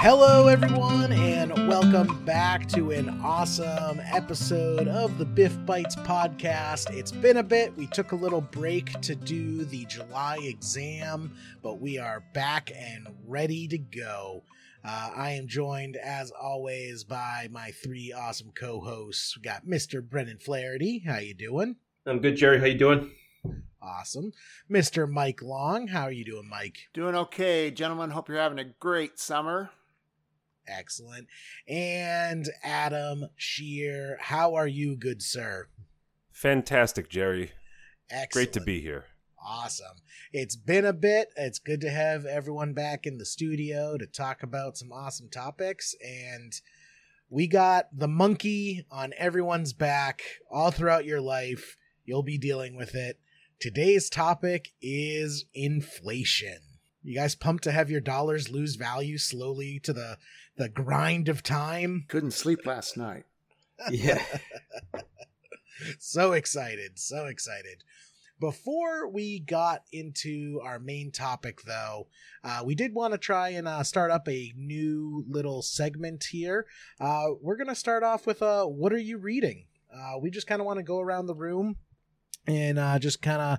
Hello, everyone, and welcome back to an awesome episode of the Biff Bites podcast. It's been a bit. We took a little break to do the July exam, but we are back and ready to go. Uh, I am joined, as always, by my three awesome co-hosts. We got Mr. Brennan Flaherty. How you doing? I'm good, Jerry. How you doing? Awesome. Mr. Mike Long. How are you doing, Mike? Doing okay, gentlemen. Hope you're having a great summer. Excellent. And Adam Shear, how are you, good sir? Fantastic, Jerry. Excellent. Great to be here. Awesome. It's been a bit. It's good to have everyone back in the studio to talk about some awesome topics. And we got the monkey on everyone's back all throughout your life. You'll be dealing with it. Today's topic is inflation. You guys pumped to have your dollars lose value slowly to the the grind of time? Couldn't sleep last night. Yeah. so excited, so excited. Before we got into our main topic, though, uh, we did want to try and uh, start up a new little segment here. Uh, we're going to start off with uh, What Are You Reading? Uh, we just kind of want to go around the room and uh, just kind of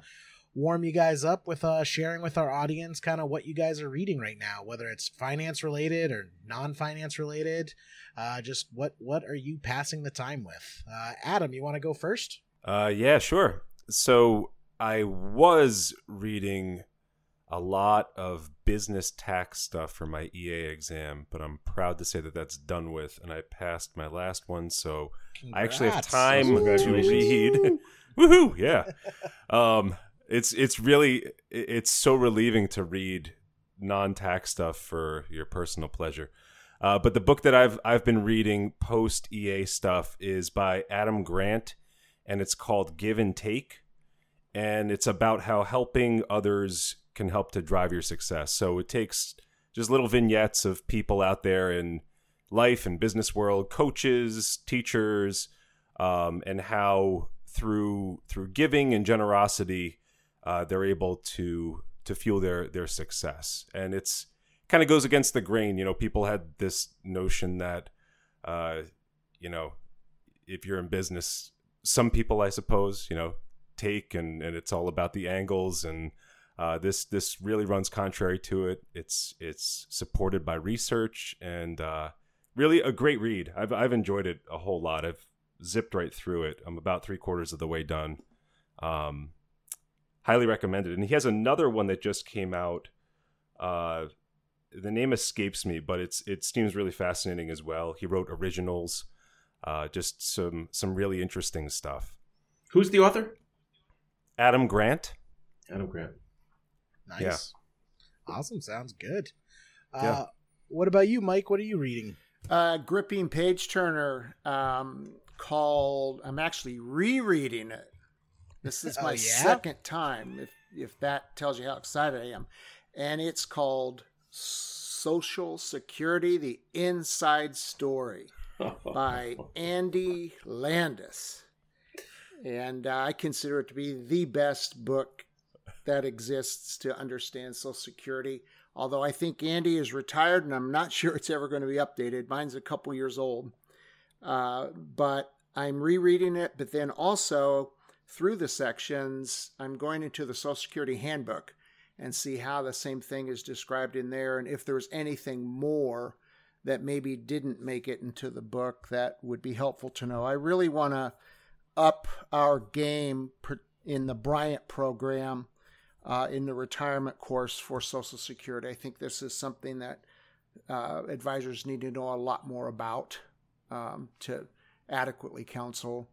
warm you guys up with uh, sharing with our audience kind of what you guys are reading right now, whether it's finance related or non-finance related. Uh, just what what are you passing the time with? Uh, Adam, you want to go first? Uh, yeah, sure. So I was reading a lot of business tax stuff for my EA exam, but I'm proud to say that that's done with, and I passed my last one, so Congrats. I actually have time to Congratulations. read. Woohoo! Yeah. Um, it's it's really it's so relieving to read non-tax stuff for your personal pleasure. Uh, but the book that I've I've been reading post EA stuff is by Adam Grant, and it's called Give and Take, and it's about how helping others can help to drive your success. So it takes just little vignettes of people out there in life and business world, coaches, teachers, um, and how through through giving and generosity uh, they're able to to fuel their their success. And it's kind of goes against the grain you know people had this notion that uh, you know if you're in business some people i suppose you know take and and it's all about the angles and uh, this this really runs contrary to it. It's it's supported by research and uh, really a great read. I've, I've enjoyed it a whole lot. I've zipped right through it. I'm about three quarters of the way done. Um, highly recommended. And he has another one that just came out. Uh, the name escapes me, but it's it seems really fascinating as well. He wrote originals, uh, just some some really interesting stuff. Who's the author? Adam Grant. Adam Grant. Nice. Yeah. Awesome. Sounds good. Uh, Yeah. What about you, Mike? What are you reading? Uh, gripping page turner um, called. I'm actually rereading it. This is Oh, my yeah? second time. If if that tells you how excited I am, and it's called Social Security: The Inside Story by Andy Landis, and uh, I consider it to be the best book that exists to understand Social Security. Although I think Andy is retired, and I'm not sure it's ever going to be updated. Mine's a couple years old, uh, but I'm rereading it. But then also through the sections, I'm going into the Social Security Handbook and see how the same thing is described in there, and if there's anything more that maybe didn't make it into the book that would be helpful to know. I really want to up our game in the Bryant program uh, in the retirement course for Social Security. I think this is something that uh, advisors need to know a lot more about um, to adequately counsel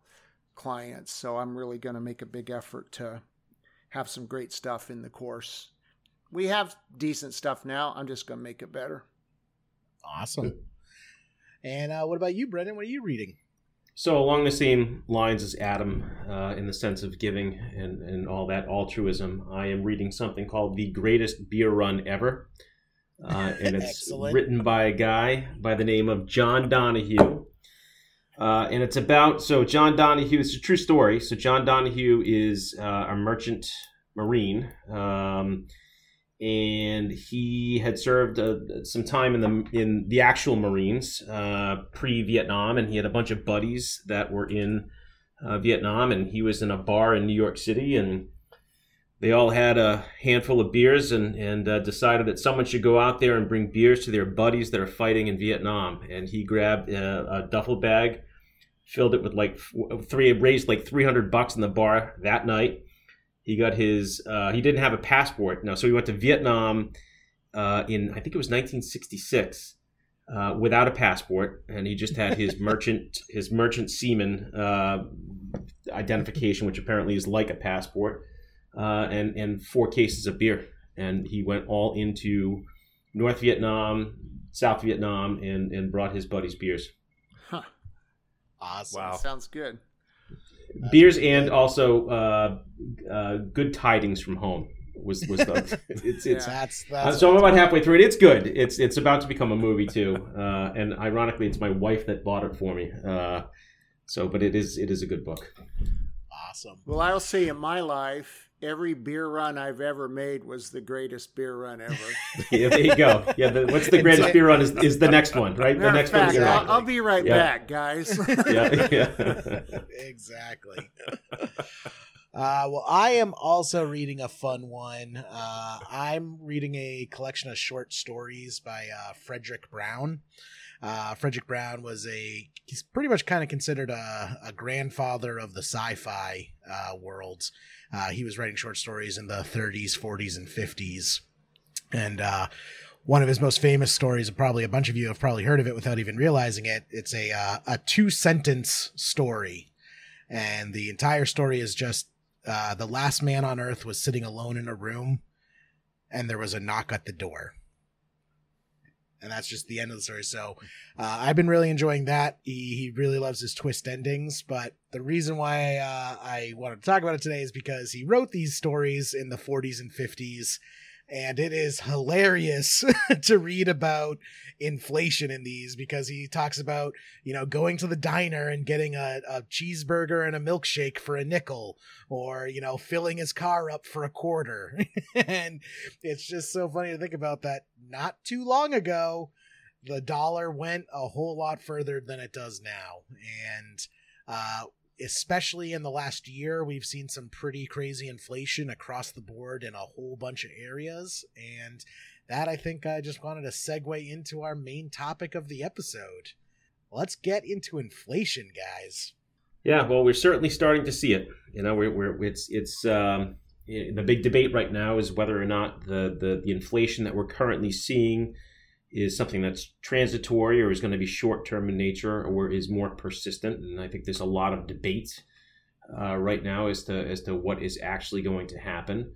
clients. So I'm really going to make a big effort to have some great stuff in the course. We have decent stuff now. I'm just going to make it better. Awesome. And uh, what about you, Brendan? What are you reading? So along the same lines as Adam, uh, in the sense of giving and, and all that altruism, I am reading something called "The Greatest Beer Run Ever," uh, and it's written by a guy by the name of John Donohue. Uh, and it's about so John Donohue. It's a true story. So John Donohue is uh, a merchant marine, um, and he had served uh, some time in the in the actual Marines uh, pre Vietnam, and he had a bunch of buddies that were in uh, Vietnam, and he was in a bar in New York City, and they all had a handful of beers, and and uh, decided that someone should go out there and bring beers to their buddies that are fighting in Vietnam, and he grabbed a, a duffel bag, filled it with like three, raised like three hundred bucks in the bar that night he got his. Uh, he didn't have a passport. No, so he went to Vietnam uh, in I think it was 1966 uh, without a passport, and he just had his merchant his merchant seaman uh, identification, which apparently is like a passport, uh, and and four cases of beer, and he went all into North Vietnam, South Vietnam, and and brought his buddies beers. Huh. Awesome. Wow. Sounds good beers and also uh, uh, good tidings from home was was the it's it's yeah. that's, uh, so I'm about halfway through it. It's good. It's it's about to become a movie too, uh, and ironically, it's my wife that bought it for me. Uh, so, but it is it is a good book. Awesome. Well, I'll say in my life, every beer run I've ever made was the greatest beer run ever. yeah, there you go. Yeah, the, what's the greatest beer run is, is the next one, right? The next fact, one. I'll, I'll, be right yeah. back, guys. yeah, yeah. exactly. Uh, well, I am also reading a fun one. Uh, I'm reading a collection of short stories by uh, Fredric Brown. Uh, Fredric Brown was a he's pretty much kind of considered a, a grandfather of the sci-fi uh, worlds. Uh, he was writing short stories in the 30s, 40s, and 50s, and uh, one of his most famous stories, probably a bunch of you have probably heard of it without even realizing it. It's a uh, a two sentence story, and the entire story is just uh, the last man on Earth was sitting alone in a room, and there was a knock at the door and that's just the end of the story. So uh, I've been really enjoying that. He, he really loves his twist endings, but the reason why uh, I wanted to talk about it today is because he wrote these stories in the 40s and 50s and it is hilarious to read about inflation in these because he talks about you know going to the diner and getting a, a, cheeseburger and a milkshake for a nickel or you know filling his car up for a quarter. And it's just so funny to think about that. Not too long ago the dollar went a whole lot further than it does now. And uh, especially in the last year, we've seen some pretty crazy inflation across the board in a whole bunch of areas. And that I think I just wanted to segue into our main topic of the episode. Let's get into inflation, guys. Yeah, well, we're certainly starting to see it. You know, we're, we're it's it's um, the big debate right now is whether or not the, the the inflation that we're currently seeing is something that's transitory or is going to be short term in nature or is more persistent. And I think there's a lot of debate uh, right now as to as to what is actually going to happen.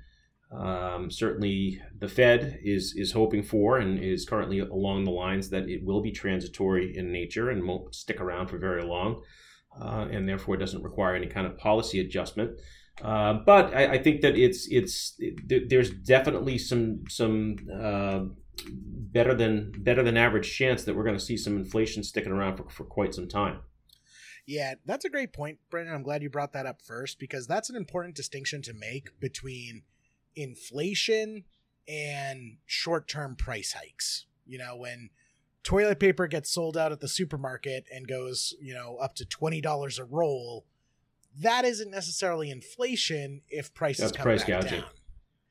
Um, certainly, the Fed is is hoping for and is currently along the lines that it will be transitory in nature and won't stick around for very long, uh, and therefore doesn't require any kind of policy adjustment. Uh, but I, I, think that it's it's it, there's definitely some some uh, better than better than average chance that we're going to see some inflation sticking around for, for quite some time. Yeah, that's a great point, Brendan. I'm glad you brought that up first because that's an important distinction to make between inflation and short-term price hikes. You know, when toilet paper gets sold out at the supermarket and goes, you know, up to $20 a roll, that isn't necessarily inflation if prices that's come price back gouging. down.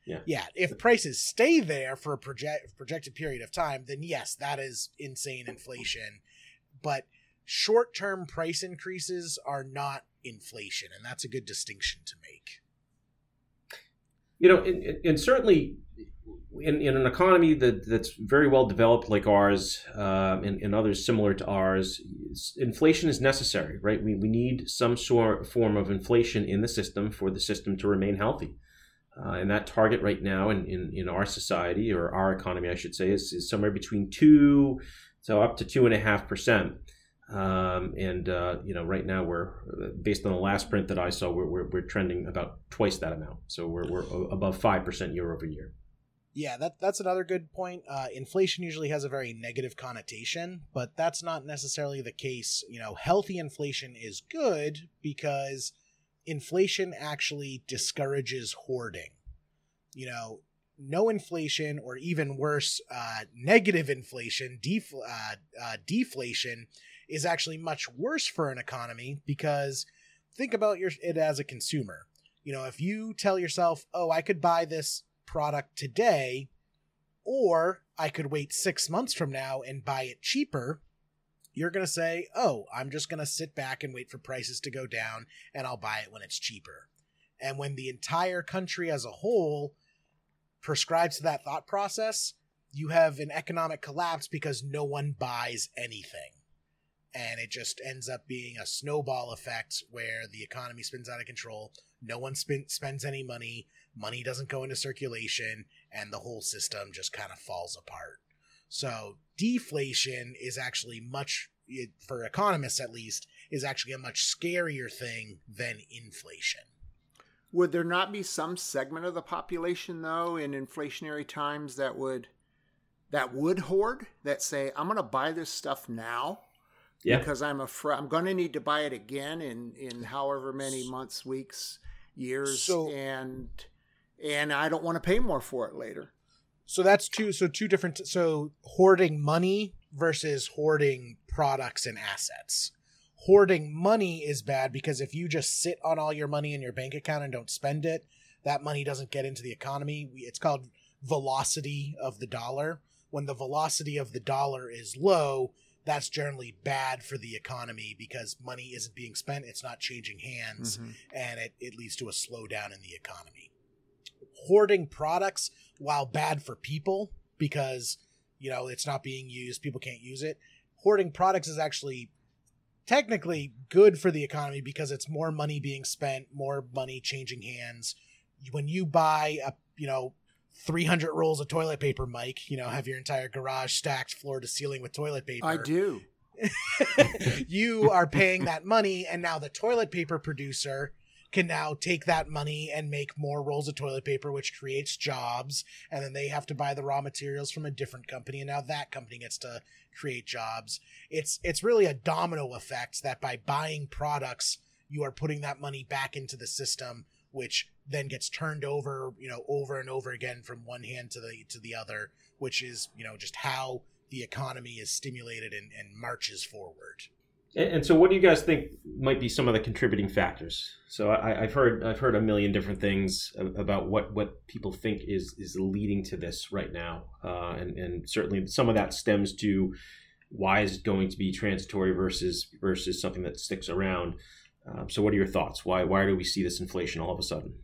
Yeah. Yeah. If prices stay there for a project projected period of time, then yes, that is insane inflation. But short term price increases are not inflation, and that's a good distinction to make. You know, and, and certainly in, in an economy that, that's very well developed like ours uh, and, and others similar to ours, inflation is necessary, right? We, we need some sort form of inflation in the system for the system to remain healthy. Uh, and that target right now in, in, in our society or our economy, I should say, is, is somewhere between two, so up to two and a half percent. Um, and uh, you know, right now we're based on the last print that I saw, we're, we're, we're trending about twice that amount. So we're, we're above five percent year over year. Yeah, that that's another good point. Uh, inflation usually has a very negative connotation, but that's not necessarily the case. You know, healthy inflation is good because inflation actually discourages hoarding. You know, no inflation or even worse, uh, negative inflation, def- uh, uh, deflation is actually much worse for an economy because think about your it as a consumer. You know, if you tell yourself, "Oh, I could buy this product today," or I could wait six months from now and buy it cheaper, you're going to say, oh, I'm just going to sit back and wait for prices to go down and I'll buy it when it's cheaper. And when the entire country as a whole prescribes to that thought process, you have an economic collapse because no one buys anything. And it just ends up being a snowball effect where the economy spins out of control. No one spend, spends any money. Money doesn't go into circulation. And the whole system just kind of falls apart. So deflation is actually much, for economists at least, is actually a much scarier thing than inflation. Would there not be some segment of the population though in inflationary times that would that would hoard that say I'm going to buy this stuff now yeah. because I'm afraid I'm going to need to buy it again in in however many months, weeks, years so, and and I don't want to pay more for it later. So that's two. So two different. So hoarding money versus hoarding products and assets. Hoarding money is bad because if you just sit on all your money in your bank account and don't spend it, that money doesn't get into the economy. It's called velocity of the dollar. When the velocity of the dollar is low, that's generally bad for the economy because money isn't being spent, it's not changing hands, mm-hmm. and it, it leads to a slowdown in the economy. Hoarding products while bad for people because you know it's not being used people can't use it. Hoarding products is actually technically good for the economy because it's more money being spent more money changing hands. When you buy a you know 300 rolls of toilet paper mike you know have your entire garage stacked floor to ceiling with toilet paper. I do. You are paying that money and now the toilet paper producer can now take that money and make more rolls of toilet paper, which creates jobs. And then they have to buy the raw materials from a different company. And now that company gets to create jobs. It's, it's really a domino effect that by buying products, you are putting that money back into the system, which then gets turned over, you know, over and over again from one hand to the, to the other, which is, you know, just how the economy is stimulated and, and marches forward. And so, what do you guys think might be some of the contributing factors? So, I, have heard I've heard a million different things about what, what people think is is leading to this right now, uh, and and certainly some of that stems to why is it going to be transitory versus versus something that sticks around. Um, so, what are your thoughts? Why why do we see this inflation all of a sudden?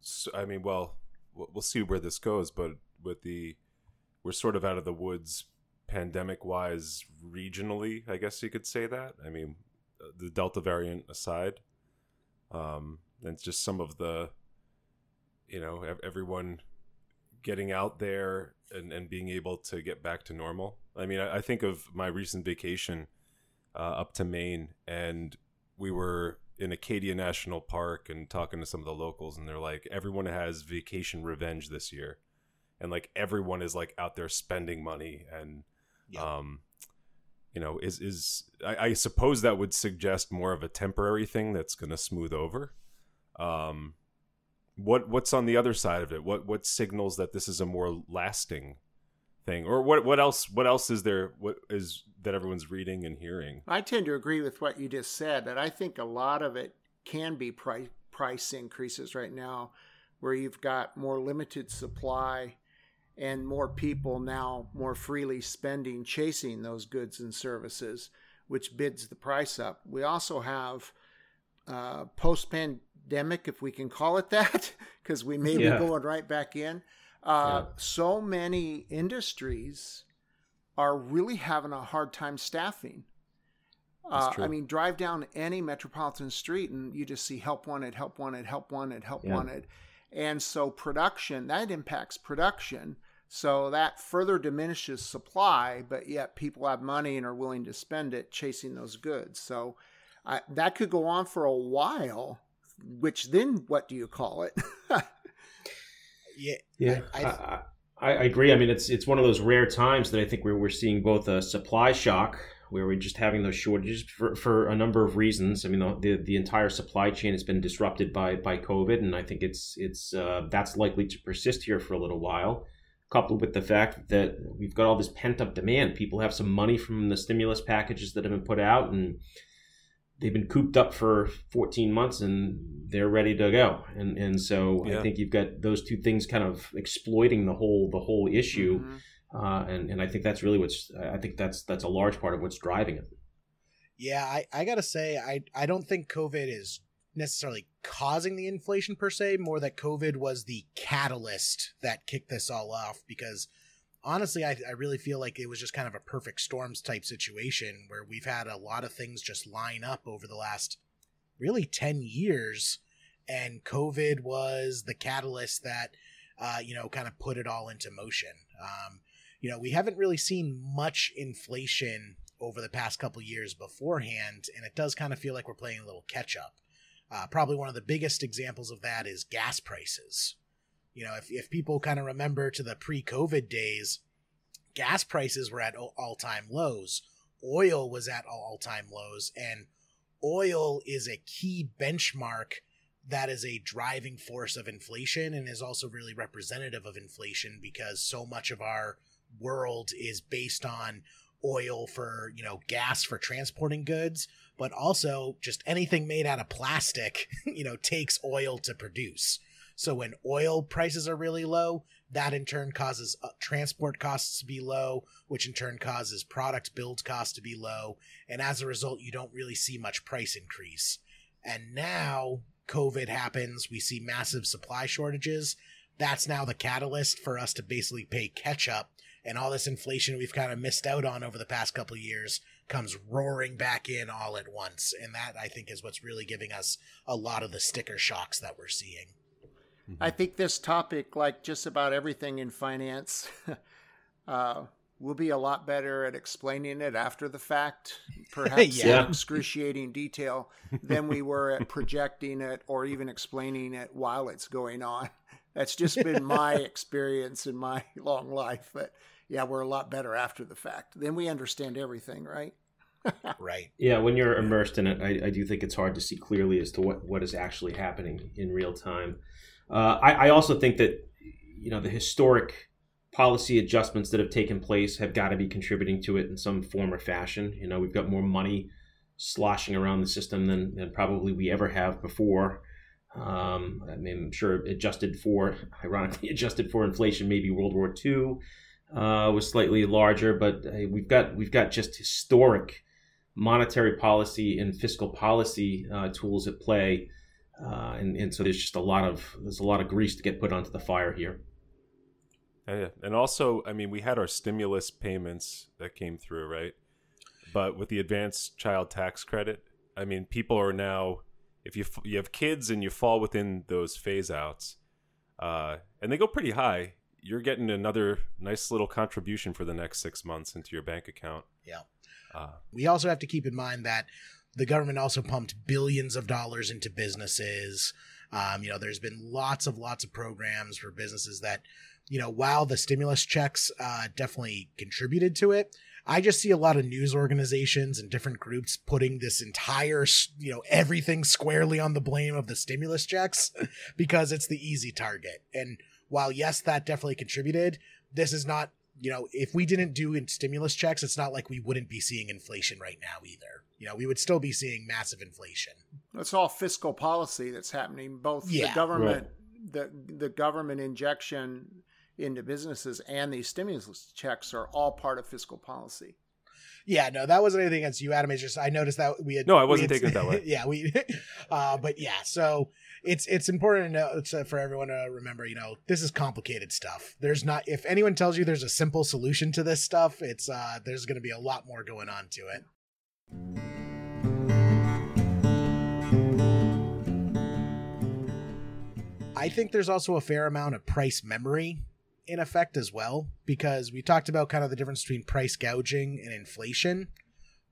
So, I mean, well, we'll see where this goes, but with the we're sort of out of the woods pandemic wise regionally i guess you could say that. I mean uh, the delta variant aside um and just some of the you know everyone getting out there and, and being able to get back to normal. I mean i, I think of my recent vacation uh, up to maine and we were in acadia national park and talking to some of the locals and they're like everyone has vacation revenge this year. And like everyone is like out there spending money and yeah. Um, you know, is is I, I, suppose that would suggest more of a temporary thing that's going to smooth over. Um, what what's on the other side of it? What what signals that this is a more lasting thing, or what what else what else is there? What is that everyone's reading and hearing? I tend to agree with what you just said. That I think a lot of it can be price price increases right now, where you've got more limited supply and more people now more freely spending chasing those goods and services, which bids the price up. We also have uh, post pandemic, if we can call it that, because we may yeah. be going right back in. Uh, yeah. So many industries are really having a hard time staffing. Uh, I mean, drive down any metropolitan street and you just see help wanted, help wanted, help wanted, help yeah. wanted. And so production, that impacts production. So that further diminishes supply, but yet people have money and are willing to spend it chasing those goods. So I, that could go on for a while, which then what do you call it? yeah. Yeah. I, I, I, I agree. I mean, it's it's one of those rare times that I think we're we're seeing both a supply shock where we're just having those shortages for, for a number of reasons. I mean, the, the, the entire supply chain has been disrupted by by COVID, and I think it's it's uh, that's likely to persist here for a little while. Coupled with the fact that we've got all this pent up demand, people have some money from the stimulus packages that have been put out, and they've been cooped up for 14 months and they're ready to go and and so yeah. i think you've got those two things kind of exploiting the whole the whole issue mm-hmm. uh, and and i think that's really what's i think that's that's a large part of what's driving it yeah i i gotta say i i don't think covid is necessarily causing the inflation per se more that covid was the catalyst that kicked this all off because honestly, I, I really feel like it was just kind of a perfect storms type situation where we've had a lot of things just line up over the last really 10 years. And COVID was the catalyst that, uh, you know, kind of put it all into motion. Um, you know, we haven't really seen much inflation over the past couple years beforehand, and it does kind of feel like we're playing a little catch up. Uh, probably one of the biggest examples of that is gas prices. You know, if, if people kind of remember to the pre COVID days, gas prices were at all time lows, oil was at all time lows, and oil is a key benchmark that is a driving force of inflation and is also really representative of inflation because so much of our world is based on oil for you know gas for transporting goods but also just anything made out of plastic you know takes oil to produce so when oil prices are really low, that in turn causes uh, transport costs to be low, which in turn causes product build costs to be low. And as a result, you don't really see much price increase. And now COVID happens, we see massive supply shortages. That's now the catalyst for us to basically pay catch up. And all this inflation we've kind of missed out on over the past couple years comes roaring back in all at once. And that I think is what's really giving us a lot of the sticker shocks that we're seeing. I think this topic, like just about everything in finance, uh, we'll be a lot better at explaining it after the fact, perhaps yeah. in excruciating detail, than we were at projecting it or even explaining it while it's going on. That's just been my experience in my long life. But yeah, we're a lot better after the fact. Then we understand everything, right? Right. Yeah, when you're immersed in it, I, I do think it's hard to see clearly as to what, what is actually happening in real time. Uh, I, I also think that you know the historic policy adjustments that have taken place have got to be contributing to it in some form or fashion. You know, we've got more money sloshing around the system than, than probably we ever have before. Um, I mean, I'm sure adjusted for, ironically adjusted for inflation, maybe World War II uh, was slightly larger, but uh, we've got we've got just historic monetary policy and fiscal policy uh, tools at play uh, and and so there's just a lot of there's a lot of grease to get put onto the fire here. And also, I mean, we had our stimulus payments that came through, right? But with the advanced child tax credit, I mean, people are now, if you you have kids and you fall within those phase outs, uh, and they go pretty high, you're getting another nice little contribution for the next six months into your bank account. Yeah. Uh, we also have to keep in mind that the government also pumped billions of dollars into businesses. Um, you know, there's been lots of lots of programs for businesses that, you know, while the stimulus checks uh, definitely contributed to it, I just see a lot of news organizations and different groups putting this entire, you know, everything squarely on the blame of the stimulus checks because it's the easy target. And while yes, that definitely contributed, this is not, you know, if we didn't do stimulus checks, it's not like we wouldn't be seeing inflation right now either you know, we would still be seeing massive inflation. It's all fiscal policy that's happening. Both yeah, the government, right. the the government injection into businesses and these stimulus checks are all part of fiscal policy. Yeah, no, that wasn't anything against you, Adam. It's just I noticed that we had no, I wasn't had, taking it that way. yeah, we, uh, but yeah, so it's it's important to know, for everyone to remember. You know, this is complicated stuff. There's not if anyone tells you there's a simple solution to this stuff, it's uh, there's going to be a lot more going on to it. I think there's also a fair amount of price memory in effect as well, because we talked about kind of the difference between price gouging and inflation.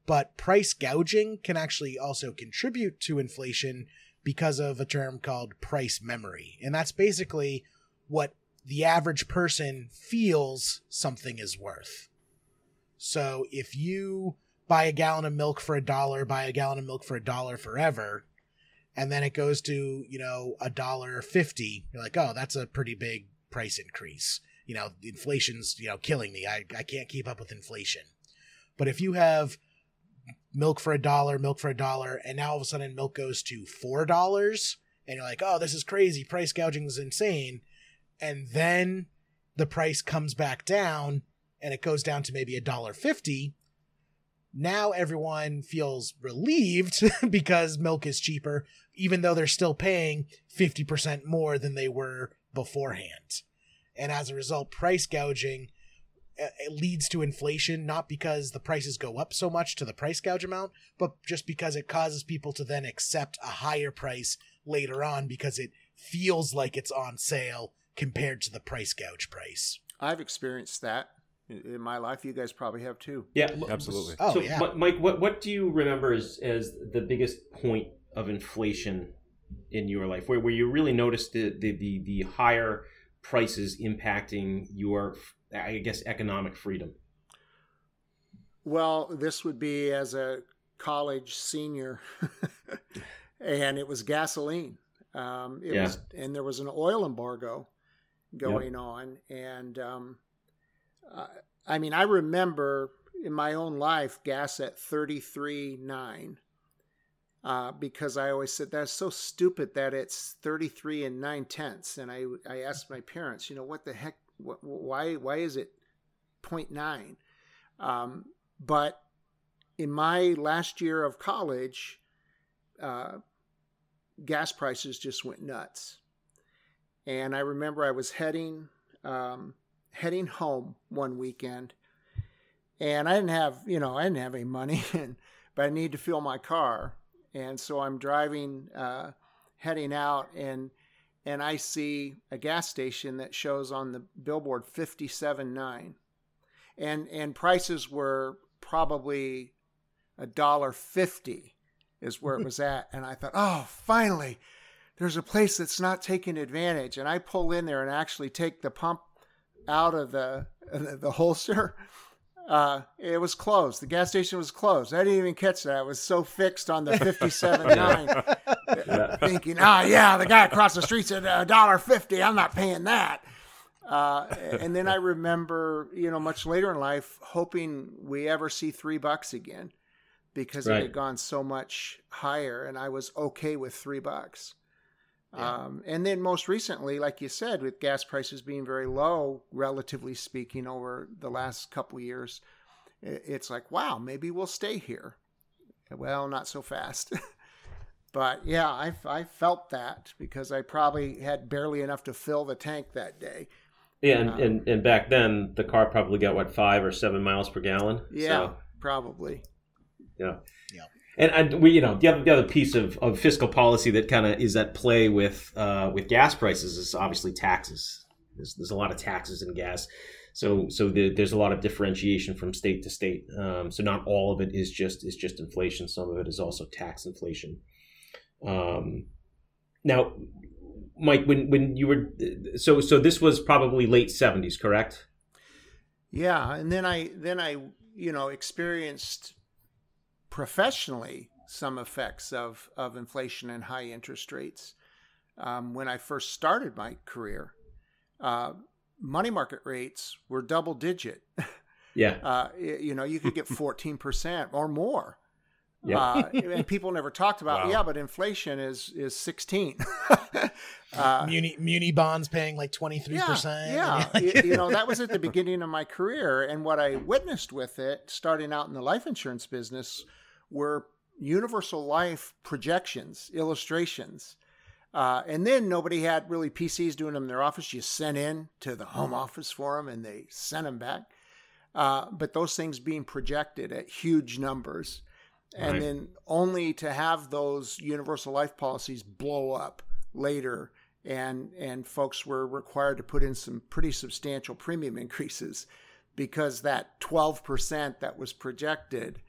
But price gouging can actually also contribute to inflation because of a term called price memory. And that's basically what the average person feels something is worth. So if you buy a gallon of milk for a dollar, buy a gallon of milk for a dollar forever, and then it goes to, you know, a dollar fifty, you're like, oh, that's a pretty big price increase. You know, inflation's, you know, killing me. I, I can't keep up with inflation. But if you have milk for a dollar, milk for a dollar, and now all of a sudden milk goes to four dollars, and you're like, oh, this is crazy. Price gouging is insane. And then the price comes back down and it goes down to maybe a dollar fifty. Now everyone feels relieved because milk is cheaper, even though they're still paying 50% more than they were beforehand. And as a result, price gouging Uh, it leads to inflation, not because the prices go up so much to the price gouge amount, but just because it causes people to then accept a higher price later on because it feels like it's on sale compared to the price gouge price. I've experienced that in my life. You guys probably have too. Yeah, Absolutely. Oh, so, yeah. Mike, what what do you remember as as the biggest point of inflation in your life, where where you really noticed the the the, the higher prices impacting your, I guess, economic freedom? Well, this would be as a college senior, and it was gasoline. Um, it Yeah. was, and there was an oil embargo going on, and um, uh, I mean, I remember in my own life gas at thirty three nine. Uh, because I always said that's so stupid that it's 33 and nine tenths. And I, I asked my parents, you know, what the heck, why, why is it 0.9? Um, but in my last year of college, uh, gas prices just went nuts. And I remember I was heading um, heading home one weekend, and I didn't have you know I didn't have any money, and but I need to fill my car, and so I'm driving uh, heading out, and and I see a gas station that shows on the billboard fifty seven nine. And and prices were probably a dollar fifty is where it was at. And i thought oh finally there's a place that's not taking advantage. And i pull in there and actually take the pump out of the the holster uh, it was closed. The gas station was closed. I didn't even catch that. I was so fixed on the fifty-seven nine, Yeah. thinking, "Oh yeah, the guy across the street said a dollar fifty. I'm not paying that." Uh, and then I remember, you know, much later in life, hoping we ever see three bucks again, because it had gone so much higher, and I was okay with three bucks. Yeah. Um, and then most recently, like you said, with gas prices being very low, relatively speaking, over the last couple of years, it's like, wow, maybe we'll stay here. Well, not so fast. but yeah, I, I felt that because I probably had barely enough to fill the tank that day. Yeah, and, Um, and, and back then the car probably got what five or seven miles per gallon. Yeah, So, probably. yeah. Yeah. And, we, you know, the other, the other piece of, of fiscal policy that kind of is at play with uh, with gas prices is obviously taxes. There's, there's a lot of taxes in gas, so so the, there's a lot of differentiation from state to state. Um, so not all of it is just is just inflation. Some of it is also tax inflation. Um, now, Mike, when when you were so so this was probably late '70s, correct? Yeah, and then I then I you know experienced professionally some effects of of inflation and high interest rates um, when I first started my career. Uh, money market rates were double digit. Yeah. Uh, you know, you could get fourteen percent or more. Yeah. Uh, and people never talked about, Wow. yeah, but inflation is is sixteen. uh, Muni Muni bonds paying like twenty three percent. yeah, you, you know that was at the beginning of my career, and what I witnessed with it, starting out in the life insurance business, were universal life projections, illustrations, uh, and then nobody had really PCs doing them in their office. You sent in to the home office for them, and they sent them back. Uh, but those things being projected at huge numbers, and Right. then only to have those universal life policies blow up later and and folks were required to put in some pretty substantial premium increases because that 12% that was projected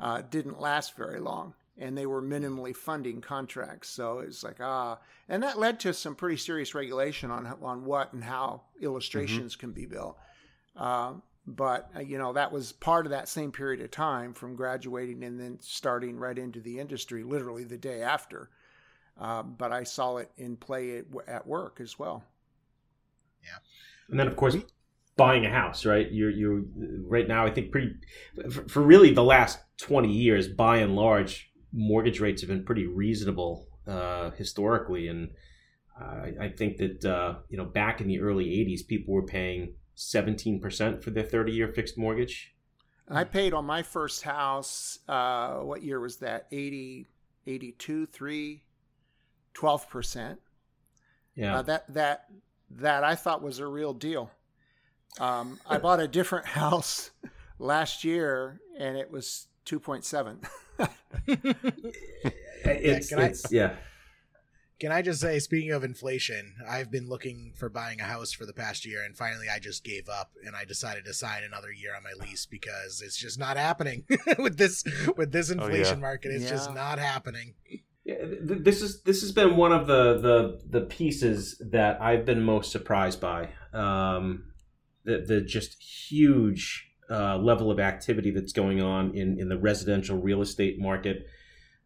uh, didn't last very long and they were minimally funding contracts. So it's like ah, and that led to some pretty serious regulation on on what and how illustrations mm-hmm. can be built. Uh, but uh, you know that was part of that same period of time from graduating and then starting right into the industry, literally the day after. Uh, but I saw it in play at work as well. Yeah, and then of course buying a house, right? You're you're right now. I think pretty for, for really the last twenty years, by and large, mortgage rates have been pretty reasonable uh, historically, and uh, I think that uh, you know back in the early '80s, people were paying 17 percent for their 30 year fixed mortgage. I paid on my first house. Uh, what year was that? 80, 82, 3, 12 percent. Yeah, uh, that that that I thought was a real deal. Um, I bought a different house last year, and it was two point seven. it's, yeah, it's I, yeah. Can I just say, speaking of inflation, I've been looking for buying a house for the past year, and finally I just gave up and I decided to sign another year on my lease because it's just not happening with this with this inflation oh, yeah. market. It's yeah. just not happening. Yeah, this is this has been one of the the the pieces that I've been most surprised by. Um, the the just huge uh, level of activity that's going on in in the residential real estate market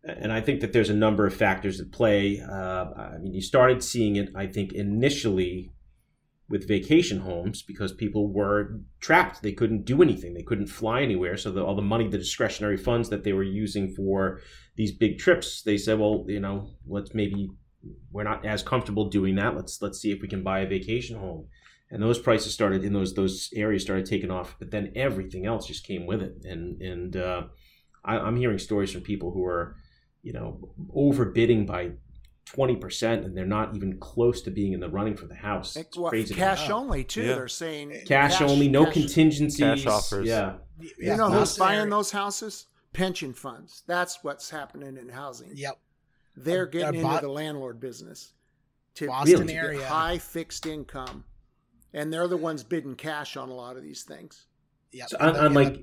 and I think that there's a number of factors at play. Uh, I mean, you started seeing it, I think, initially with vacation homes because people were trapped. They couldn't do anything. They couldn't fly anywhere. So the, all the money, the discretionary funds that they were using for these big trips, they said, well, you know, let's maybe we're not as comfortable doing that. Let's let's see if we can buy a vacation home. And those prices started in those those areas started taking off, but then everything else just came with it. And and uh, I, I'm hearing stories from people who are you know, overbidding by 20% and they're not even close to being in the running for the house. It's well, crazy. Cash only, too. Yeah. They're saying cash, cash only, no cash, contingencies. Cash offers. Yeah. You know who's buying those houses? Pension funds. That's what's happening in housing. Yep. They're getting into the landlord business to Boston really? area high fixed income, and they're the ones bidding cash on a lot of these things. Yeah, so on, on like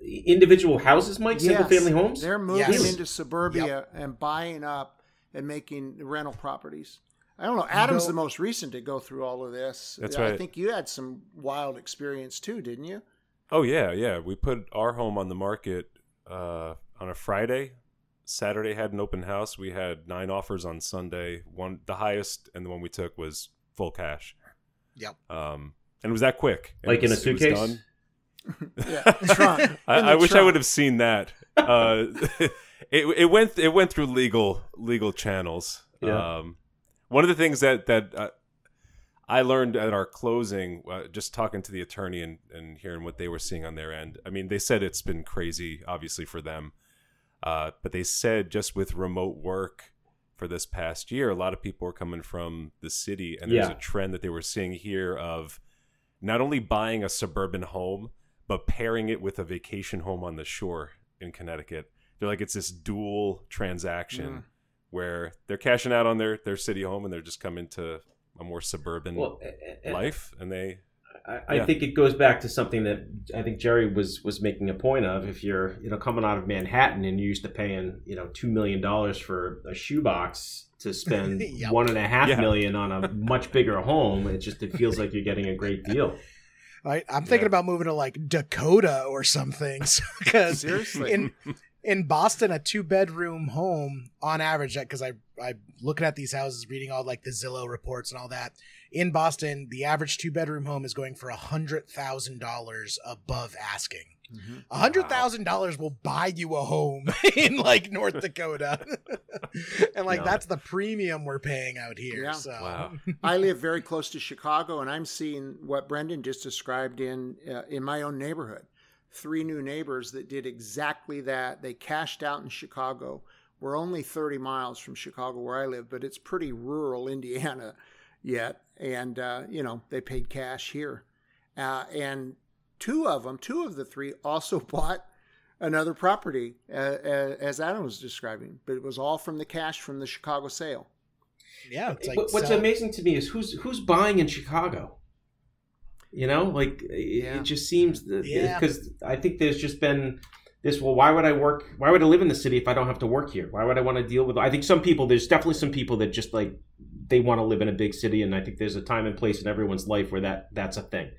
individual houses, Mike, yes, single family homes? They're moving yes. into suburbia yep. and buying up and making rental properties. I don't know. Adam's the most recent to go through all of this. That's right. I think you had some wild experience too, didn't you? Oh yeah, yeah. We put our home on the market uh, on a Friday. Saturday had an open house. We had nine offers on Sunday. One, the highest, and the one we took was full cash. Yep. Um, and it was that quick. Like in a suitcase yeah, trunk. I, I wish I would have seen that. Uh, it it went it went through legal legal channels. Yeah. Um, one of the things that that uh, I learned at our closing, uh, just talking to the attorney and, and hearing what they were seeing on their end. I mean, they said it's been crazy, obviously for them, uh, but they said just with remote work for this past year, a lot of people were coming from the city, and there's yeah. a trend that they were seeing here of not only buying a suburban home but pairing it with a vacation home on the shore in Connecticut. They're like it's this dual transaction mm. where they're cashing out on their their city home and they're just coming to a more suburban well, and, life and they I, I think it goes back to something that I think Jerry was was making a point of. If you're you know coming out of Manhattan and you're used to paying you know two million dollars for a shoebox to spend yep. one and a half yeah. million on a much bigger home, it just it feels like you're getting a great deal. I, I'm thinking yeah. about moving to like Dakota or something because in in Boston a two bedroom home on average because I I'm looking at these houses reading all like the Zillow reports and all that in Boston the average two bedroom home is going for a hundred thousand dollars above asking. Mm-hmm. A hundred thousand wow. dollars will buy you a home in like North Dakota, and like no. that's the premium we're paying out here. Yeah. So wow. I live very close to Chicago, and I'm seeing what Brendan just described in uh, in my own neighborhood. Three new neighbors that did exactly that. They cashed out in Chicago. We're only 30 miles from Chicago where I live, but it's pretty rural Indiana yet, and uh, you know they paid cash here, uh, and two of them, two of the three, also bought another property, uh, as Adam was describing, but it was all from the cash from the Chicago sale. Yeah, like what's sell. amazing to me is who's who's buying in Chicago. You know, like yeah. it just seems because yeah. I think there's just been this well why would i work why would i live in the city if i don't have to work here? Why would i want to deal with i think some people there's definitely some people that just like they want to live in a big city and i think there's a time and place in everyone's life where that that's a thing.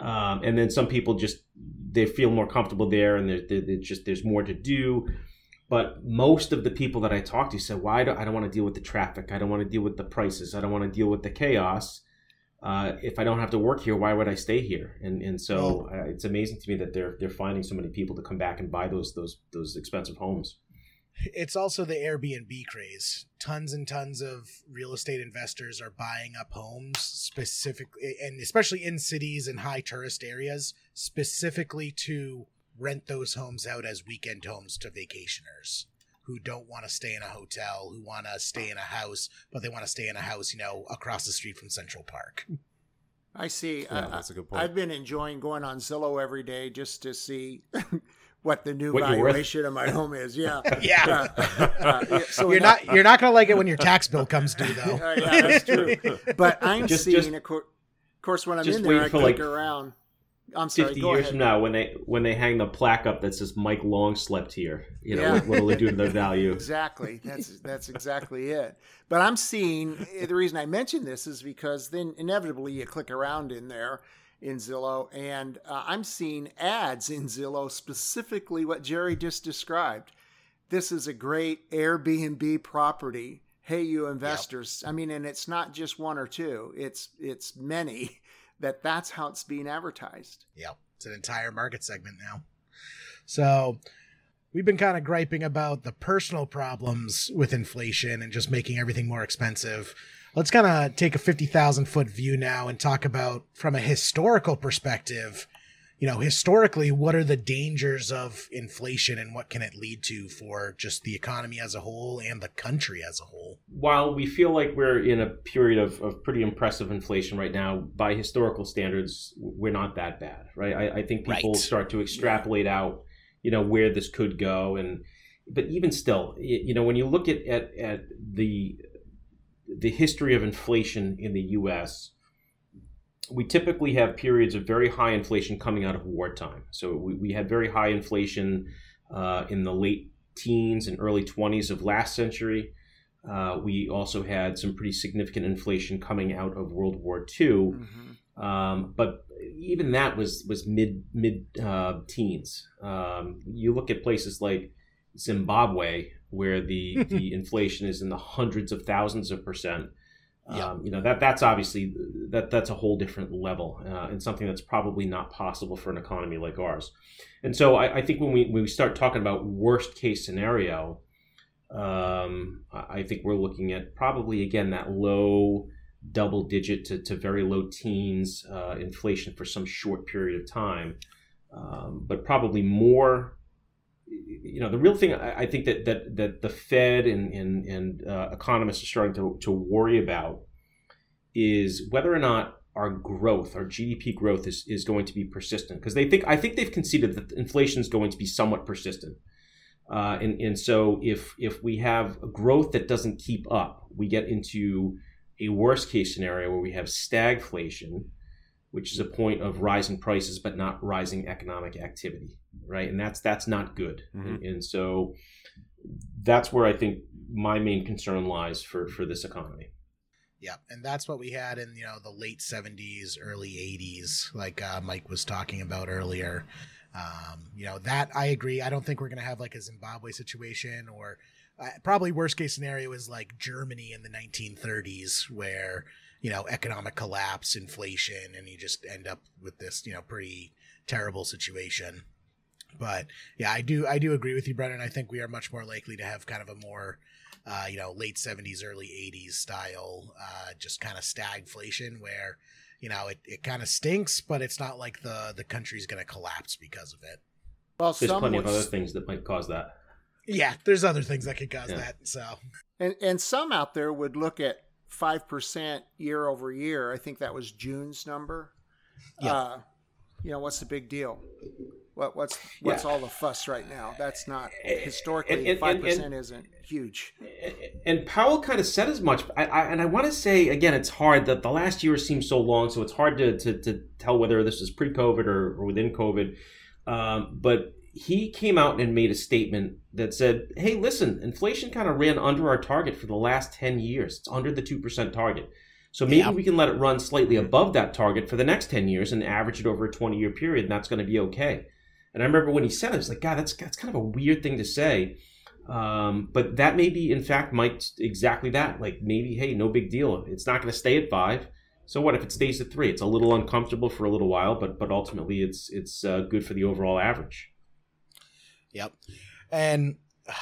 Um, and then some people just they feel more comfortable there and there's just there's more to do. But most of the people that i talked to said why do, i don't want to deal with the traffic. I don't want to deal with the prices. I don't want to deal with the chaos uh, if I don't have to work here, why would I stay here? And and so uh, it's amazing to me that they're they're finding so many people to come back and buy those those those expensive homes. It's also the Airbnb craze. Tons and tons of real estate investors are buying up homes specifically, and especially in cities and high tourist areas, specifically to rent those homes out as weekend homes to vacationers who don't want to stay in a hotel, who want to stay in a house, but they want to stay in a house, you know, across the street from Central Park. I see. Yeah, that's a good point. I've been enjoying going on Zillow every day just to see what the new what valuation of my home is. Yeah, yeah. Uh, uh, so you're not you're not gonna like it when your tax bill comes due, though. Uh, yeah, that's true. But I'm just, seeing, just, of course, when I'm in there, I click like, around. I'm sorry. Fifty years ahead. from now, when they when they hang the plaque up that says Mike Long slept here, you know, yeah. what will it do to their value? Exactly. That's that's exactly it. But I'm seeing the reason I mention this is because then inevitably you click around in there in Zillow, and uh, I'm seeing ads in Zillow specifically what Jerry just described. This is a great Airbnb property. Hey, you investors! Yep. I mean, and it's not just one or two; it's it's many that that's how it's being advertised. Yep. It's an entire market segment now. So we've been kind of griping about the personal problems with inflation and just making everything more expensive. Let's kind of take a 50,000 foot view now and talk about from a historical perspective you know, historically, what are the dangers of inflation and what can it lead to for just the economy as a whole and the country as a whole? While we feel like we're in a period of, of pretty impressive inflation right now, by historical standards, we're not that bad, right? I, I think people right. start to extrapolate out, you know, where this could go. And, but even still, you know, when you look at, at, at the, the history of inflation in the US, we typically have periods of very high inflation coming out of wartime. So we, we had very high inflation uh, in the late teens and early 20s of last century. Uh, we also had some pretty significant inflation coming out of World War II, mm-hmm. um, but even that was was mid mid uh, teens. Um, you look at places like Zimbabwe, where the the inflation is in the hundreds of thousands of percent. Yeah. Um, you know that that's obviously that that's a whole different level uh, and something that's probably not possible for an economy like ours. And so I, I think when we when we start talking about worst case scenario, um, I think we're looking at probably again that low double digit to, to very low teens uh, inflation for some short period of time, um, but probably more you know, the real thing I, think that that that the Fed and and, and uh, economists are starting to to worry about is whether or not our growth, our GDP growth, is is going to be persistent because they think I think they've conceded that inflation is going to be somewhat persistent. Uh, and, and so if if we have growth that doesn't keep up, we get into a worst case scenario where we have stagflation, which is a point of rising prices but not rising economic activity right? And that's that's not good. Mm-hmm. and, and, so that's where i think my main concern lies for for this economy. Yeah and that's what we had in you know the late 70s early 80s like uh, mike was talking about earlier. Um, you know that i agree. I don't think we're going to have like a zimbabwe situation or uh, probably worst case scenario is like germany in the 1930s where you know economic collapse inflation and you just end up with this you know pretty terrible situation but yeah, I do I do agree with you, Brennan. I think we are much more likely to have kind of a more uh, you know late seventies, early eighties style, uh, just kind of stagflation where you know it, it kind of stinks, but it's not like the the country's going to collapse because of it. Well, there's plenty of other things that might cause that. Yeah, there's other things that could cause yeah. that. So, and and some out there would look at five percent year over year. I think that was June's number. Yeah. Uh, you know what's the big deal? What, what's what's yeah. all the fuss right now? That's not historically five percent isn't huge. And Powell kind of said as much. I, I, and I want to say again, it's hard that the last year seems so long, so it's hard to to, to tell whether this is pre-COVID or, or within COVID. Um, but he came out and made a statement that said, "Hey, listen, inflation kind of ran under our target for the last 10 years. It's under the 2% target. So maybe Yeah. we can let it run slightly above that target for the next 10 years and average it over a 20-year period, and that's going to be okay." And I remember when he said it, I was like, "God, that's that's kind of a weird thing to say." Um, but that maybe, in fact, might exactly that. Like maybe, hey, no big deal. It's not going to stay at five. So what if it stays at three? It's a little uncomfortable for a little while, but but ultimately, it's it's uh, good for the overall average. Yep. And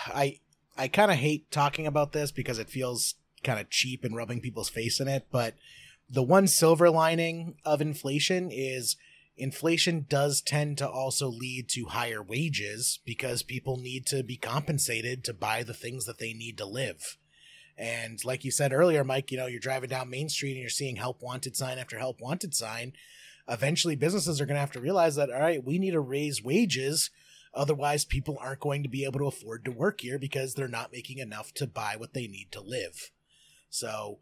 I I kind of hate talking about this because it feels kind of cheap and rubbing people's face in it, but the one silver lining of inflation is inflation does tend to also lead to higher wages because people need to be compensated to buy the things that they need to live. And like you said earlier, Mike, you know, you're driving down Main Street and you're seeing help wanted sign after help wanted sign. Eventually, businesses are going to have to realize that, all right, we need to raise wages Otherwise, people aren't going to be able to afford to work here because they're not making enough to buy what they need to live. So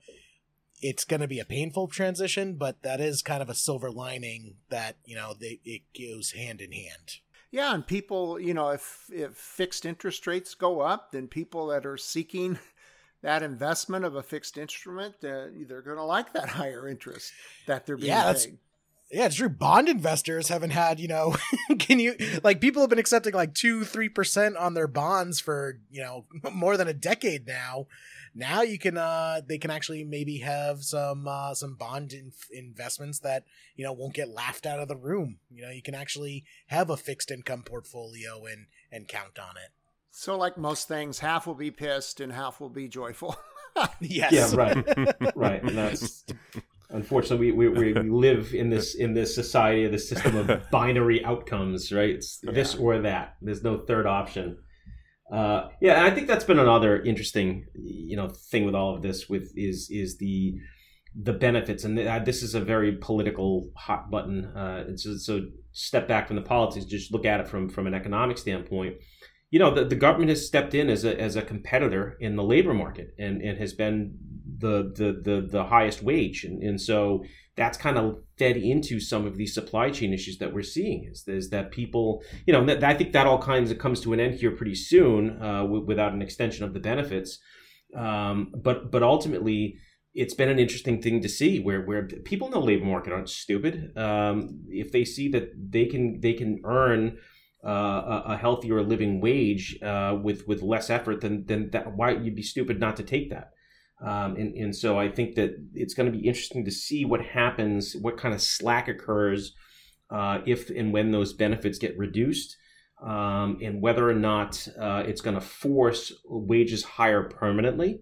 it's going to be a painful transition, but that is kind of a silver lining that, you know, they, it goes hand in hand. Yeah, and people, you know, if if fixed interest rates go up, then people that are seeking that investment of a fixed instrument, uh, they're going to like that higher interest that they're being Yeah, paid. Yeah, it's true. Bond investors haven't had, you know, can you like people have been accepting like two, three percent on their bonds for, you know, more than a decade now. Now you can, uh, they can actually maybe have some, uh, some bond in- investments that, you know, won't get laughed out of the room. You know, you can actually have a fixed income portfolio and, and count on it. So, like most things, half will be pissed and half will be joyful. Yes. Yeah, right, right. And that's unfortunately we, we, we live in this in this society, of this system of binary outcomes, right? It's this Yeah. or that. There's no third option. Uh, yeah, and I think that's been another interesting, you know, thing with all of this. With is is the the benefits, and th- this is a very political hot button. Uh, so, so step back from the politics, just look at it from from an economic standpoint. You know, the, the government has stepped in as a as a competitor in the labor market and, and has been the the the, the highest wage, and, and so that's kind of fed into some of these supply chain issues that we're seeing. Is, is that people, you know, that, I think that all kinds of comes to an end here pretty soon uh, w- without an extension of the benefits. Um, but but ultimately, it's been an interesting thing to see where where people in the labor market aren't stupid. Um, if they see that they can they can earn uh, a, a healthier living wage uh, with with less effort, then then that why you'd be stupid not to take that. Um, and, and so I think that it's going to be interesting to see what happens, what kind of slack occurs uh, if and when those benefits get reduced, um, and whether or not uh, it's going to force wages higher permanently,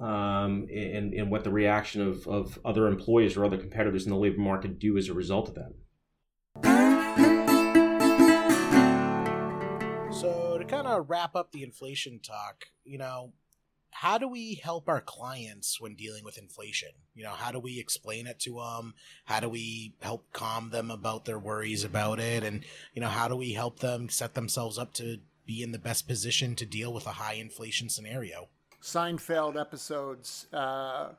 um, and, and what the reaction of, of other employers or other competitors in the labor market do as a result of that. So to kind of wrap up the inflation talk, you know, how do we help our clients when dealing with inflation? You know, how do we explain it to them? How do we help calm them about their worries about it? And, you know, how do we help them set themselves up to be in the best position to deal with a high inflation scenario? Seinfeld episodes, uh,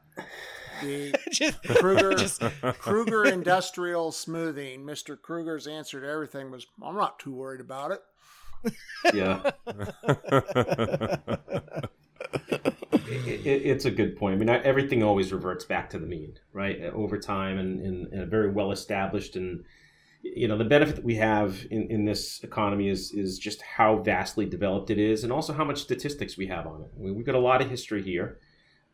the Just- Kruger Just- Kruger Industrial Smoothing. Mr. Kruger's answer to everything was, "I'm not too worried about it." Yeah. it, it, it's a good point. I mean, everything always reverts back to the mean, right? Over time, and, and, and very well established, and you know, the benefit that we have in, in this economy is is just how vastly developed it is, and also how much statistics we have on it. I mean, we've got a lot of history here,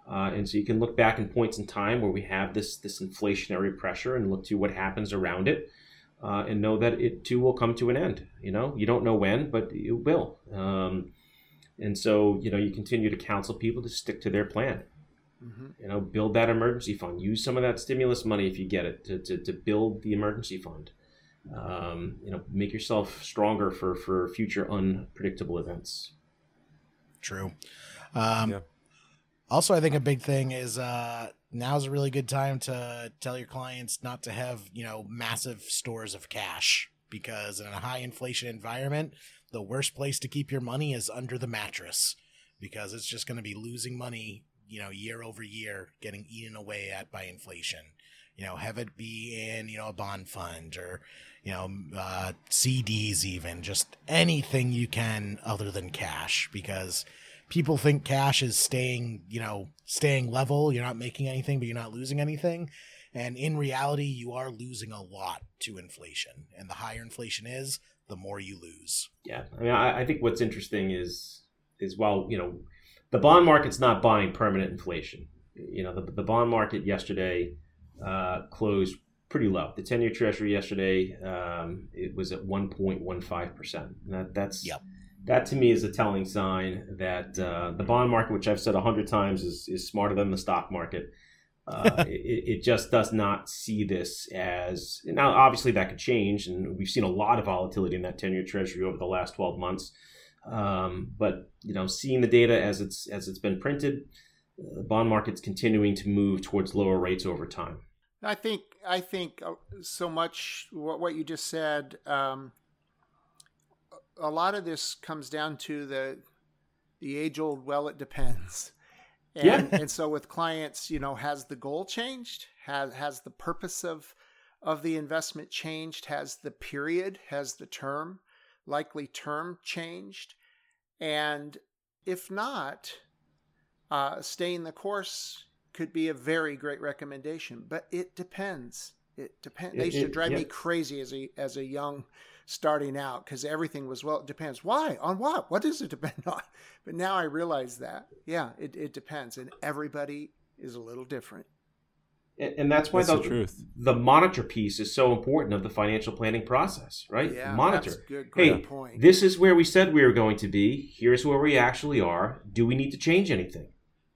uh, and so you can look back in points in time where we have this this inflationary pressure, and look to what happens around it. Uh, and know that it too will come to an end. You know, you don't know when, but it will. Um, and so, you know, you continue to counsel people to stick to their plan. hmm You know, build that emergency fund. Use some of that stimulus money if you get it to, to, to build the emergency fund. Um, you know, make yourself stronger for, for future unpredictable events. True. Um, Yeah. Also, I think a big thing is uh, now's a really good time to tell your clients not to have you know massive stores of cash because in a high inflation environment, the worst place to keep your money is under the mattress because it's just going to be losing money you know year over year, getting eaten away at by inflation. You know, have it be in you know a bond fund or you know, uh, CDs, even just anything you can other than cash, because people think cash is staying, you know, staying level. You're not making anything, but you're not losing anything. And in reality, you are losing a lot to inflation. And the higher inflation is, the more you lose. Yeah, I mean, I, I think what's interesting is is while you know the bond market's not buying permanent inflation. You know, the, the bond market yesterday uh, closed pretty low. The ten-year Treasury yesterday um, it was at one point one five percent. That that's Yep. that to me is a telling sign that uh, the bond market, which I've said a hundred times, is is smarter than the stock market. Uh, it, it just does not see this as now. Obviously, that could change, and we've seen a lot of volatility in that ten-year Treasury over the last twelve months. Um, but you know, seeing the data as it's as it's been printed, uh, the bond market's continuing to move towards lower rates over time. I think I think uh, so much what what you just said. Um, a lot of this comes down to the the age old. Well, it depends. And, Yeah. and so with clients, you know, has the goal changed? Has has the purpose of of the investment changed? Has the period? Has the term, likely term, changed? And if not, uh, staying the course could be a very great recommendation. But it depends. It depends. They It- used to it- drive me crazy as a as a young starting out because everything was well. It depends. Why? On what? What does it depend on? But now I realize that yeah, it it depends, and everybody is a little different. And, and that's why That's the, the truth. the monitor piece is so important of the financial planning process, right? Yeah, monitor. That's good, great Hey, point. this is where we said we were going to be. Here's where we actually are. Do we need to change anything?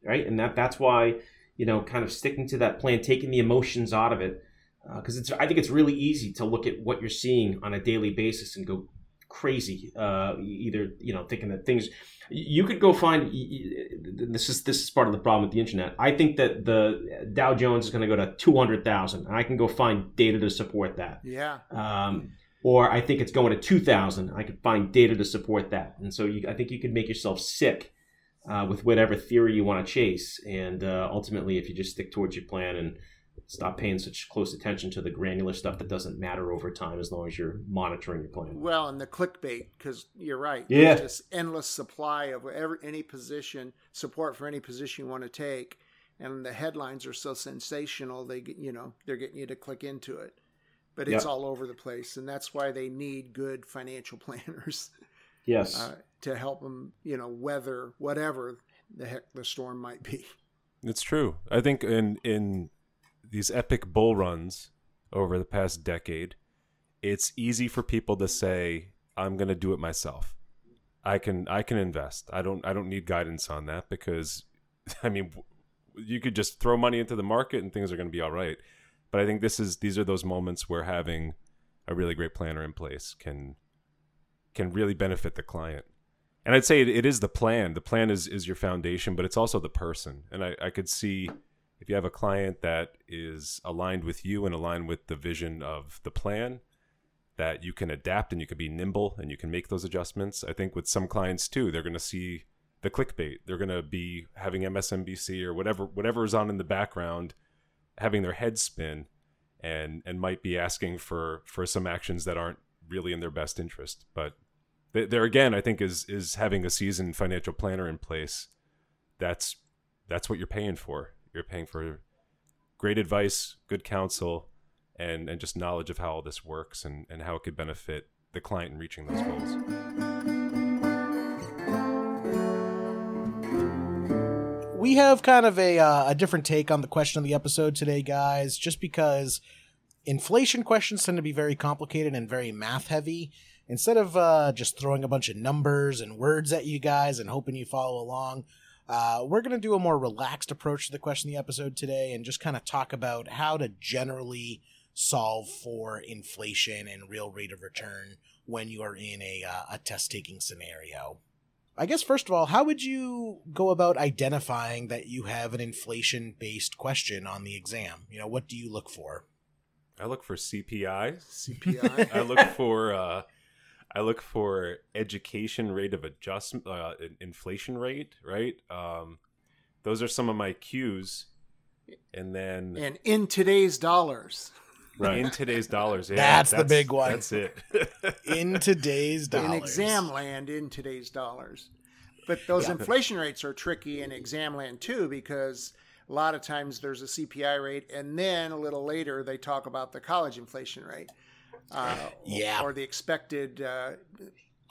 Right? And that that's why, you know, kind of sticking to that plan, taking the emotions out of it. Because it's I think it's really easy to look at what you're seeing on a daily basis and go crazy. Uh, either, you know, thinking that things you could go find this is this is part of the problem with the internet. I think that the Dow Jones is going to go to 200,000 and I can go find data to support that yeah, um, or I think it's going to 2,000. I could find data to support that. And so you, I think you could make yourself sick uh, with whatever theory you want to chase. And uh, ultimately, if you just stick towards your plan and stop paying such close attention to the granular stuff that doesn't matter over time as long as you're monitoring your plan. Well, and the clickbait, because you're right. Yeah. There's this endless supply of whatever any position support for any position you want to take, and the headlines are so sensational. They get you know they're getting you to click into it, but it's Yep. all over the place, and that's why they need good financial planners Yes. uh, to help them you know weather whatever the heck the storm might be. It's true. I think in in these epic bull runs over the past decade, it's easy for people to say, "I'm going to do it myself. I can I can invest. I don't I don't need guidance on that because, I mean, you could just throw money into the market and things are going to be all right." But I think this is these are those moments where having a really great planner in place can can really benefit the client. And I'd say it, it is the plan. The plan is is your foundation, but it's also the person. And I, I could see if you have a client that is aligned with you and aligned with the vision of the plan, that you can adapt and you can be nimble and you can make those adjustments. I think with some clients too, they're going to see the clickbait. They're going to be having MSNBC or whatever whatever is on in the background, having their head spin, and and might be asking for for some actions that aren't really in their best interest. But th- there again, I think is is having a seasoned financial planner in place. That's that's what you're paying for. You're paying for great advice, good counsel, and and just knowledge of how all this works and and how it could benefit the client in reaching those goals. we have kind of a uh, a different take on the question of the episode today, guys. Just because inflation questions tend to be very complicated and very math heavy. Instead of uh, just throwing a bunch of numbers and words at you guys and hoping you follow along, uh, we're going to do a more relaxed approach to the question of the episode today and just kind of talk about how to generally solve for inflation and real rate of return when you are in a, uh, a test taking scenario. I guess first of all, how would you go about identifying that you have an inflation based question on the exam? You know, what do you look for? I look for CPI. CPI. I look for uh, I look for education rate of adjustment, uh, inflation rate, right? Um, those are some of my cues, and then and in today's dollars. Right. In today's dollars. Yeah, that's, that's, the big one. That's it. in today's dollars. In exam land, in today's dollars. But those yeah. inflation rates are tricky in exam land too because a lot of times there's a CPI rate, and then a little later they talk about the college inflation rate. Uh, yeah. Or, the expected uh,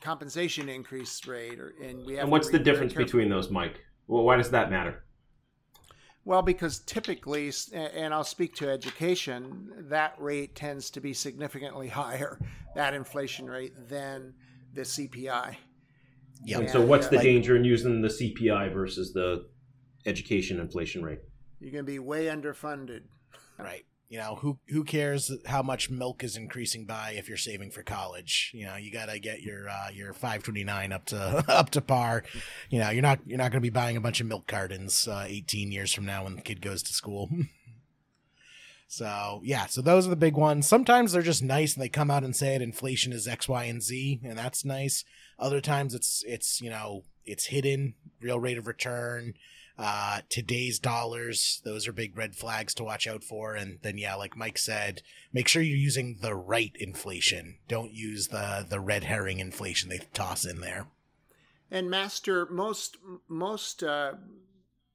compensation increase rate. Or, and we have and what's the difference between those, Mike? Well, why does that matter? Well, because typically, and I'll speak to education, that rate tends to be significantly higher, that inflation rate, than the CPI. Yeah. So, what's the like, danger in using the CPI versus the education inflation rate? You're going to be way underfunded. Right. You know who who cares how much milk is increasing by if you're saving for college? You know you got to get your uh, your 529 up to up to par. You know you're not you're not going to be buying a bunch of milk cartons uh, 18 years from now when the kid goes to school. So yeah, so those are the big ones. Sometimes they're just nice and they come out and say it inflation is X, Y, and Z, and that's nice. Other times it's it's you know it's hidden, real rate of return, uh, today's dollars, those are big red flags to watch out for. And then, yeah, like Mike said, make sure you're using the right inflation. Don't use the the red herring inflation they toss in there. And master most most uh,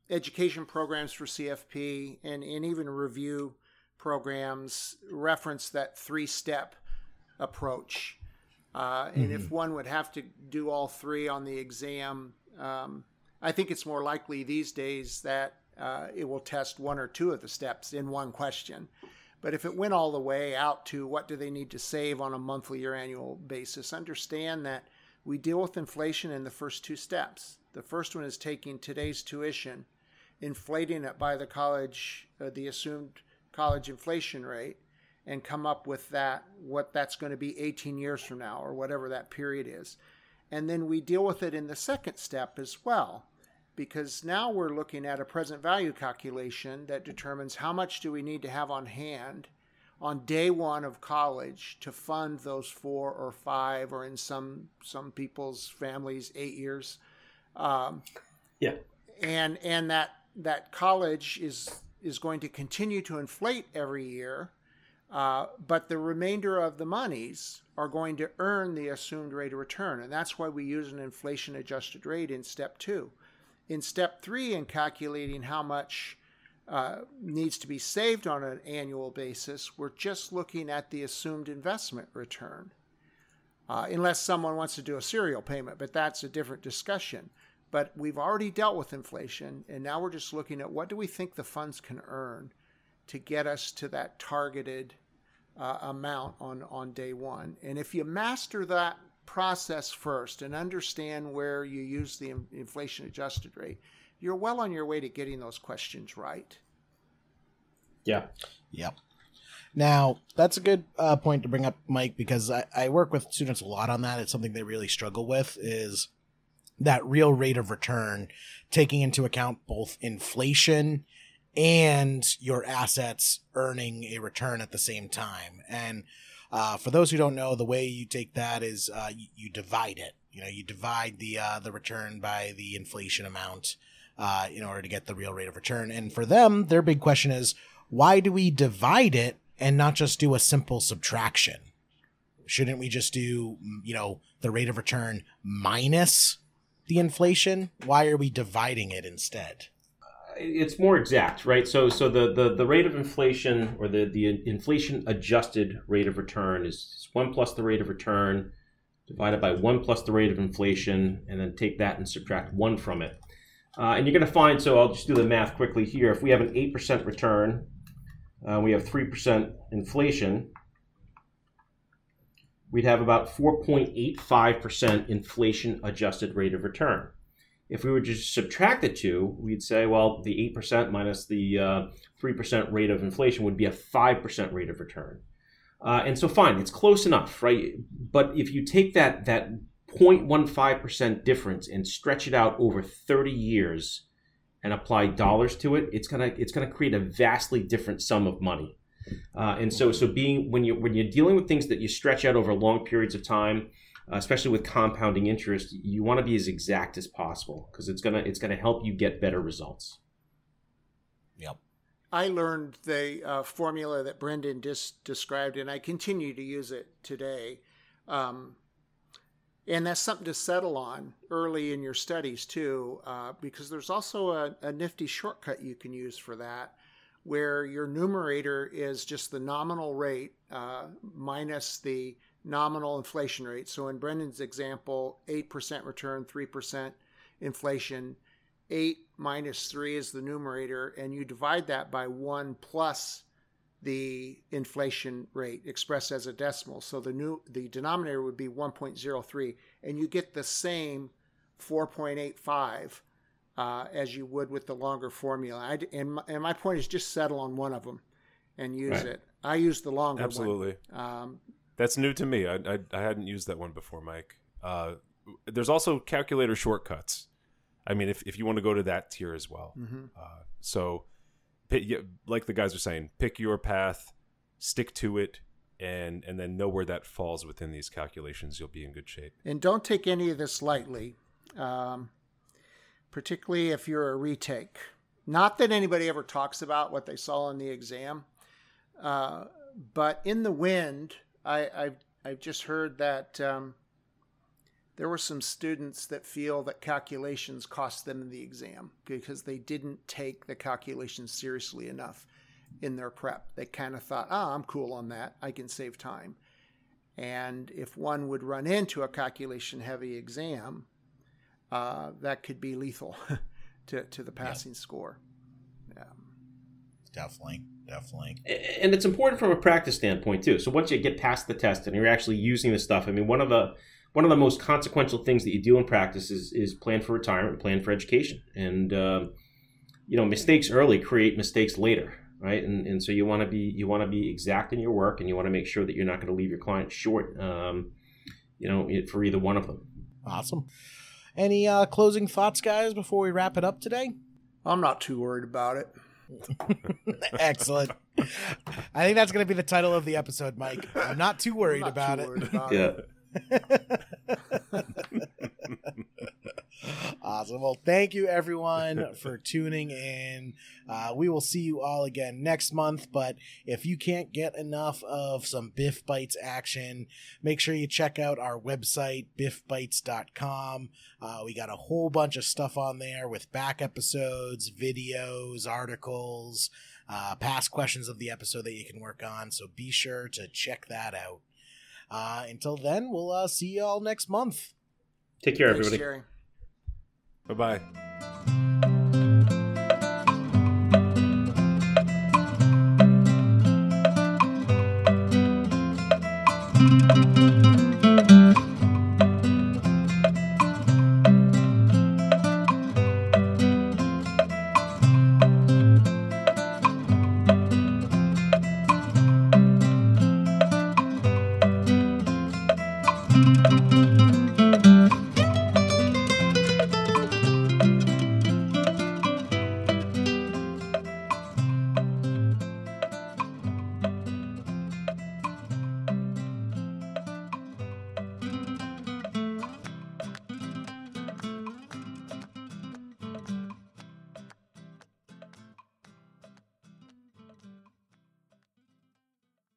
education programs for CFP and, and even review programs reference that three step approach. Uh, and mm-hmm. if one would have to do all three on the exam, um, I think it's more likely these days that uh, it will test one or two of the steps in one question. But if it went all the way out to what do they need to save on a monthly or annual basis, understand that we deal with inflation in the first two steps. The first one is taking today's tuition, inflating it by the college, uh, the assumed college inflation rate, and come up with that, what that's going to be 18 years from now or whatever that period is. And then we deal with it in the second step as well, because now we're looking at a present value calculation that determines how much do we need to have on hand on day one of college to fund those four or five, or in some some people's families, eight years. Um, yeah, and and that that college is is going to continue to inflate every year uh, but the remainder of the monies are going to earn the assumed rate of return. And that's why we use an inflation adjusted rate in step two. In step three, in calculating how much uh, needs to be saved on an annual basis, we're just looking at the assumed investment return. Uh, unless someone wants to do a serial payment, but that's a different discussion. But we've already dealt with inflation, and now we're just looking at what do we think the funds can earn to get us to that targeted uh, amount on, on day one. And if you master that process first and understand where you use the inflation adjusted rate, you're well on your way to getting those questions right. Yeah. Yep. Now, that's a good uh, point to bring up, Mike, because I, I work with students a lot on that. It's something they really struggle with is that real rate of return, taking into account both inflation and your assets earning a return at the same time. And uh, for those who don't know, the way you take that is uh, you, you, divide it. You know, you divide the uh, the return by the inflation amount uh, in order to get the real rate of return. And for them, their big question is, why do we divide it and not just do a simple subtraction? Shouldn't we just do, you know, the rate of return minus the inflation? Why are we dividing it instead? It's more exact, right? So so the, the, the rate of inflation or the, the inflation adjusted rate of return is one plus the rate of return divided by one plus the rate of inflation, and then take that and subtract one from it. Uh, and you're going to find, so I'll just do the math quickly here. If we have an 8% return, uh, we have 3% inflation, we'd have about 4.85% inflation adjusted rate of return. If we were to subtract the two, we'd say, well, the 8% minus the uh, 3% rate of inflation would be a 5% rate of return. Uh, and so, fine, it's close enough, right? But if you take that, that 0.15% difference and stretch it out over 30 years and apply dollars to it, it's gonna it's gonna create a vastly different sum of money. Uh, and so so being when you when you're dealing with things that you stretch out over long periods of time, especially with compounding interest, you want to be as exact as possible because it's gonna it's gonna help you get better results. Yep. I learned the uh, formula that Brendan just described, and I continue to use it today. Um, and that's something to settle on early in your studies too, uh, because there's also a, a, nifty shortcut you can use for that, where your numerator is just the nominal rate uh, minus the nominal inflation rate. So in Brendan's example, 8% return, 3% inflation. 8 minus 3 is the numerator, and you divide that by 1 plus the inflation rate expressed as a decimal. So the new the denominator would be 1.03, and you get the same 4.85 uh, as you would with the longer formula. I, and, my, and my point is just settle on one of them and use right. it. I use the longer Absolutely. one. Um, That's new to me. I, I, I, hadn't used that one before, Mike. Uh, there's also calculator shortcuts. I mean, if, if you want to go to that tier as well. Mm-hmm. Uh, so, like the guys are saying, pick your path, stick to it, and and then know where that falls within these calculations. You'll be in good shape. And don't take any of this lightly, um, particularly if you're a retake. Not that anybody ever talks about what they saw in the exam, uh, but in the wind, I, I've I've just heard that. Um, there were some students that feel that calculations cost them the exam because they didn't take the calculations seriously enough in their prep. They kind of thought, oh, I'm cool on that. I can save time. And if one would run into a calculation heavy exam, uh, that could be lethal to, to the passing yeah. score. Yeah. Definitely. Definitely. And it's important from a practice standpoint, too. So once you get past the test and you're actually using the stuff, I mean, one of the one of the most consequential things that you do in practice is, is plan for retirement, plan for education. And, uh, you know, mistakes early create mistakes later, right? And, and so you want to be, you want to be exact in your work and you want to make sure that you're not going to leave your client short, um, you know, for either one of them. Awesome. Any uh, closing thoughts, guys, before we wrap it up today? I'm not too worried about it. Excellent. I think that's going to be the title of the episode, Mike. I'm not too worried, not about, too it. worried about yeah. it. awesome. Well, thank you everyone for tuning in. Uh, we will see you all again next month. But if you can't get enough of some Biff Bites action, make sure you check out our website, biffbites.com. Uh, we got a whole bunch of stuff on there with back episodes, videos, articles, uh, past questions of the episode that you can work on. So be sure to check that out. Uh, until then, we'll uh, see you all next month. Take care, Thanks, everybody. Bye bye.